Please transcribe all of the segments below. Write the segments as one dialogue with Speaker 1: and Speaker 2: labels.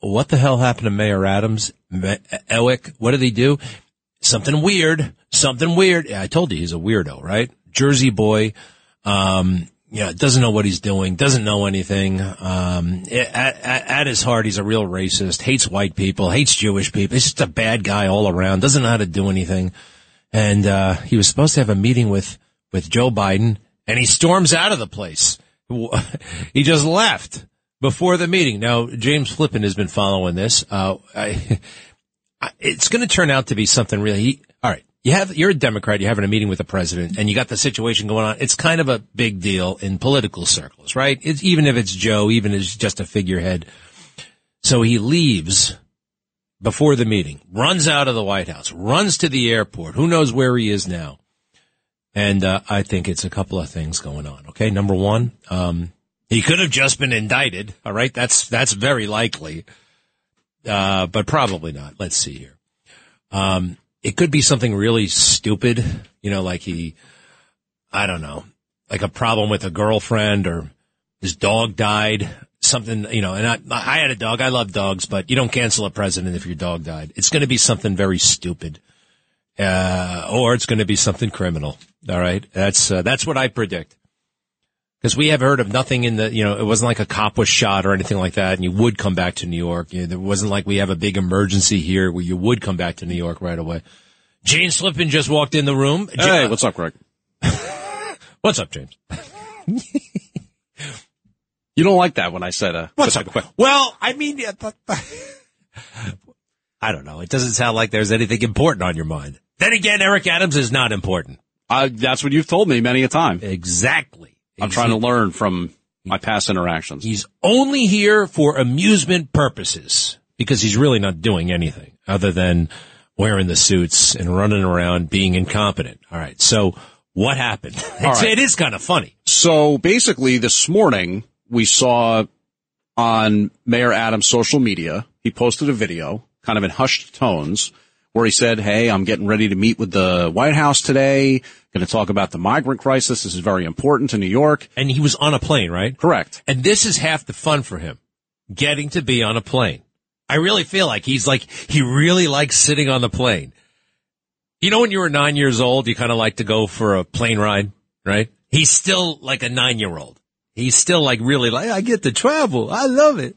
Speaker 1: what the hell happened to Mayor Adams? Ewick, what did he do? Something weird. Something weird. I told you he's a weirdo, right? Jersey boy. Um, yeah, doesn't know what he's doing, doesn't know anything. Um, at, at, at, his heart, he's a real racist, hates white people, hates Jewish people. He's just a bad guy all around, doesn't know how to do anything. And, uh, he was supposed to have a meeting with, with Joe Biden and he storms out of the place. he just left before the meeting. Now, James Flippin has been following this. Uh, I, it's going to turn out to be something really. All right, you have you're a Democrat. You're having a meeting with the president, and you got the situation going on. It's kind of a big deal in political circles, right? It's, even if it's Joe, even as just a figurehead. So he leaves before the meeting, runs out of the White House, runs to the airport. Who knows where he is now? And uh, I think it's a couple of things going on. Okay, number one, um, he could have just been indicted. All right. That's, that's very likely. Uh, but probably not. Let's see here. Um, it could be something really stupid, you know, like he, I don't know, like a problem with a girlfriend or his dog died, something, you know, and I, I had a dog. I love dogs, but you don't cancel a president if your dog died. It's going to be something very stupid. Uh, or it's going to be something criminal. All right. That's, uh, that's what I predict. Because we have heard of nothing in the, you know, it wasn't like a cop was shot or anything like that, and you would come back to New York. You know, it wasn't like we have a big emergency here where you would come back to New York right away. James Flippin just walked in the room.
Speaker 2: Hey, what's up, Greg?
Speaker 1: what's up, James?
Speaker 2: you don't like that when I said, uh,
Speaker 1: what's up? Quick? Well, I mean, I don't know. It doesn't sound like there's anything important on your mind. Then again, Eric Adams is not important.
Speaker 2: Uh, that's what you've told me many a time.
Speaker 1: Exactly.
Speaker 2: I'm trying to learn from my past interactions.
Speaker 1: He's only here for amusement purposes because he's really not doing anything other than wearing the suits and running around being incompetent. All right. So what happened? Right. It is kind of funny.
Speaker 2: So basically this morning we saw on Mayor Adams' social media, he posted a video kind of in hushed tones where he said, Hey, I'm getting ready to meet with the White House today. Going to talk about the migrant crisis. This is very important to New York.
Speaker 1: And he was on a plane, right?
Speaker 2: Correct.
Speaker 1: And this is half the fun for him. Getting to be on a plane. I really feel like he's like, he really likes sitting on the plane. You know, when you were nine years old, you kind of like to go for a plane ride, right? He's still like a nine year old. He's still like really like, I get to travel. I love it.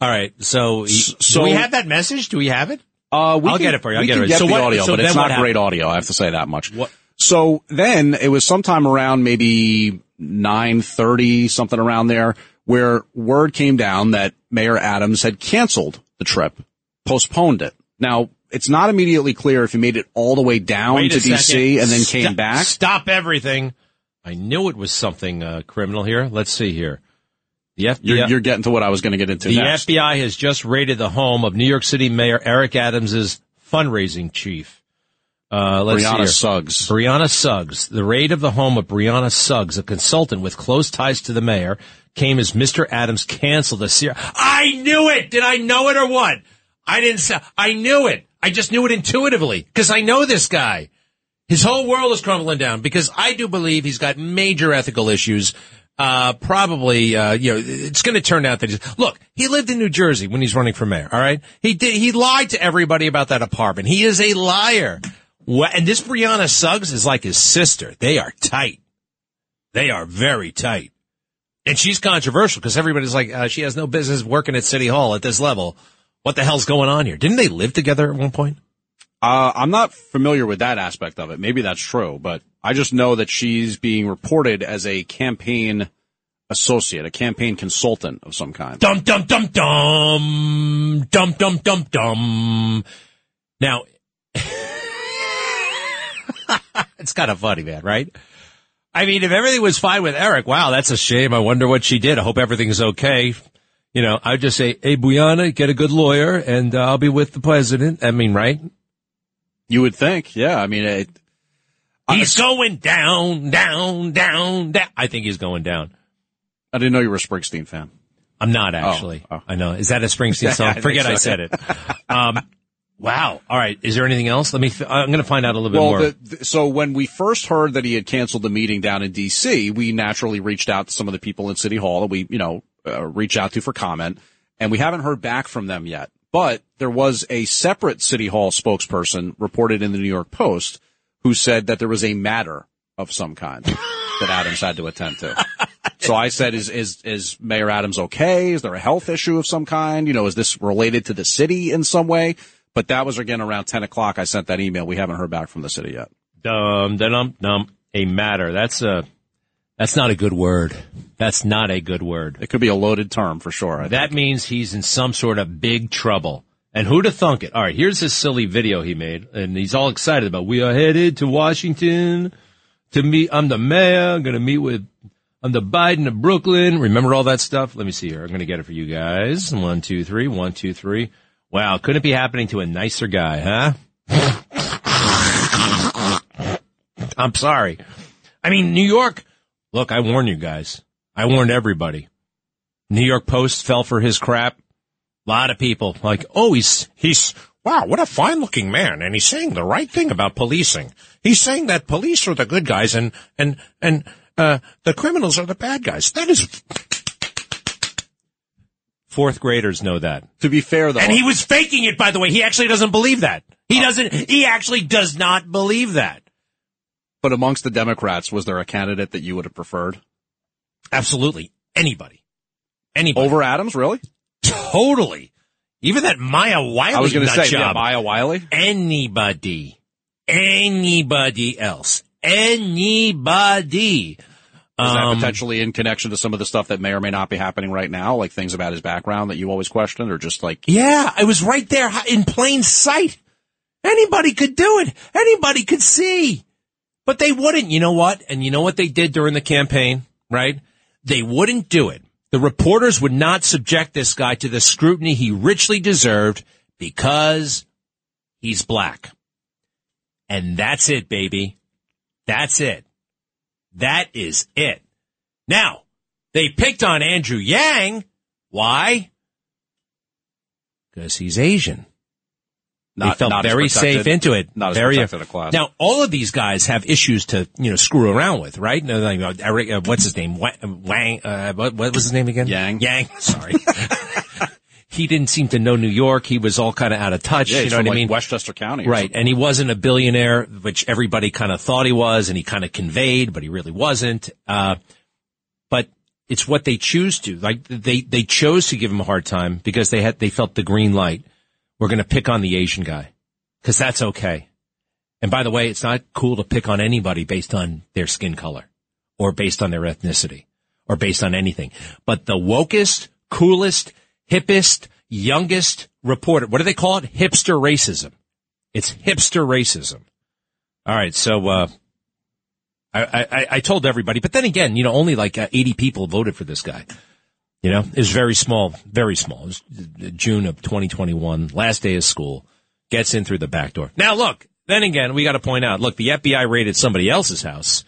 Speaker 1: All right. So, he, so do we have that message? Do we have it?
Speaker 2: Uh,
Speaker 1: I'll
Speaker 2: can,
Speaker 1: get it for you. I'll get it.
Speaker 2: Get
Speaker 1: so
Speaker 2: the
Speaker 1: what,
Speaker 2: audio,
Speaker 1: so
Speaker 2: but it's not great audio. I have to say that much.
Speaker 1: What?
Speaker 2: So then it was sometime around maybe 930, something around there, where word came down that Mayor Adams had canceled the trip, postponed it. Now, it's not immediately clear if he made it all the way down
Speaker 1: Wait
Speaker 2: to DC and then
Speaker 1: Stop,
Speaker 2: came back.
Speaker 1: Stop everything. I knew it was something uh, criminal here. Let's see here. The FBI,
Speaker 2: You're, you're getting to what I was going to get into
Speaker 1: the
Speaker 2: next.
Speaker 1: FBI has just raided the home of New York City Mayor Eric Adams' fundraising chief. Uh, let's
Speaker 2: Brianna. Suggs.
Speaker 1: Brianna Suggs. The raid of the home of Brianna Suggs, a consultant with close ties to the mayor, came as Mr. Adams canceled a series. I knew it! Did I know it or what? I didn't say, I knew it. I just knew it intuitively because I know this guy. His whole world is crumbling down because I do believe he's got major ethical issues. Uh, probably, uh, you know, it's going to turn out that he's, look, he lived in New Jersey when he's running for mayor. All right. He did, he lied to everybody about that apartment. He is a liar. And this Brianna Suggs is like his sister. They are tight. They are very tight. And she's controversial because everybody's like, uh, she has no business working at City Hall at this level. What the hell's going on here? Didn't they live together at one point?
Speaker 2: Uh, I'm not familiar with that aspect of it. Maybe that's true, but I just know that she's being reported as a campaign associate, a campaign consultant of some kind.
Speaker 1: Dum dum dum dum dum dum dum dum. Now, it's kind of funny, man, right? I mean, if everything was fine with Eric, wow, that's a shame. I wonder what she did. I hope everything's okay. You know, I'd just say, hey, Brianna, get a good lawyer and uh, I'll be with the president. I mean, right?
Speaker 2: You would think, yeah. I mean, it,
Speaker 1: He's going down, down, down, down. I think he's going down.
Speaker 2: I didn't know you were a Springsteen fan.
Speaker 1: I'm not actually.
Speaker 2: Oh, oh.
Speaker 1: I know. Is that a Springsteen song?
Speaker 2: I
Speaker 1: Forget
Speaker 2: so.
Speaker 1: I said it. Um, wow. All right. Is there anything else? Let me, f- I'm going to find out a little bit more.
Speaker 2: the, the- so when we first heard that he had canceled the meeting down in D.C., we naturally reached out to some of the people in City Hall that we, you know, uh, reach out to for comment, and we haven't heard back from them yet. But there was a separate City Hall spokesperson reported in the New York Post who said that there was a matter of some kind that Adams had to attend to. So I said, is, is, is Mayor Adams okay? Is there a health issue of some kind? You know, is this related to the city in some way? But that was again around 10 o'clock. I sent that email. We haven't heard back from the city yet.
Speaker 1: Dum, dum, dum, a matter. That's a, that's not a good word. That's not a good word.
Speaker 2: It could be a loaded term for sure. I
Speaker 1: That means he's in some sort of big trouble. And who'd have thunk it? All right, here's this silly video he made, and he's all excited about. We are headed to Washington to meet. I'm the mayor. I'm to meet with. I'm the Biden of Brooklyn. Remember all that stuff? Let me see here. I'm to get it for you guys. One, two, three. One, two, three. Wow, couldn't it be happening to a nicer guy, huh? I'm sorry. I mean, New York. Look, I warn you guys. I warned everybody. New York Post fell for his crap. A lot of people like, oh, he's, he's, wow, what a fine looking man. And he's saying the right thing about policing. He's saying that police are the good guys and, and, and, uh, the criminals are the bad guys. That is, fourth graders know that.
Speaker 2: To be fair though,
Speaker 1: And he was faking it, by the way. He actually doesn't believe that. He doesn't, he actually does not believe that.
Speaker 2: but amongst the Democrats, was there a candidate that you would have preferred
Speaker 1: Absolutely. Anybody. Anybody.
Speaker 2: over Adams? Really?
Speaker 1: Totally. Even that Maya Wiley
Speaker 2: I was going to say, yeah. Maya Wiley.
Speaker 1: anybody, anybody else, anybody.
Speaker 2: Is that
Speaker 1: Um,
Speaker 2: potentially in connection to some of the stuff that may or may not be happening right now, like things about his background that you always question, or just like
Speaker 1: yeah, I was right there in plain sight. Anybody could do it. Anybody could see. But they wouldn't. You know what? And you know what they did during the campaign, right? They wouldn't do it. The reporters would not subject this guy to the scrutiny he richly deserved because he's black. And that's it, baby. That's it. That is it. Now, they picked on Andrew Yang. Why? Because he's Asian.
Speaker 2: Not
Speaker 1: they felt
Speaker 2: not
Speaker 1: very safe into it.
Speaker 2: Not as
Speaker 1: very
Speaker 2: protected a class.
Speaker 1: Now, all of these guys have issues to you know screw around with, right? No, like, uh, Eric, uh, what's his name? Wang. Wang uh, what, what was his name again?
Speaker 2: Yang.
Speaker 1: Yang. Sorry. he didn't seem to know New York. He was all kind of out of touch.
Speaker 2: yeah,
Speaker 1: you know what I mean?
Speaker 2: Westchester County,
Speaker 1: Right. And he wasn't a billionaire, which everybody kind of thought he was, and he kind of conveyed, but he really wasn't. Uh, but it's what they choose to. Like they, they chose to give him a hard time because they had, they felt the green light. We're going to pick on the Asian guy because that's okay. And by the way, it's not cool to pick on anybody based on their skin color or based on their ethnicity or based on anything. But the wokest, coolest, hippest, youngest reporter, what do they call it? Hipster racism. It's hipster racism. All right. So, uh, I, I, I told everybody, but then again, you know, only like uh, 80 people voted for this guy. You know, it was very small, very small. It was June of 2021, last day of school, gets in through the back door. Now look, then again, we got to point out, look, the FBI raided somebody else's house.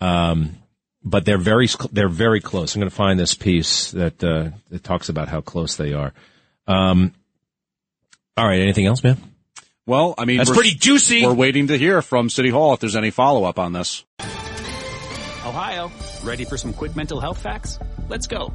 Speaker 1: Um, but they're very, they're very close. I'm going to find this piece that, uh, that talks about how close they are. Um, all right. Anything else, man?
Speaker 2: Well, I mean,
Speaker 1: That's pretty juicy.
Speaker 2: We're waiting to hear from City Hall if there's any follow up on this.
Speaker 3: Ohio, ready for some quick mental health facts? Let's go.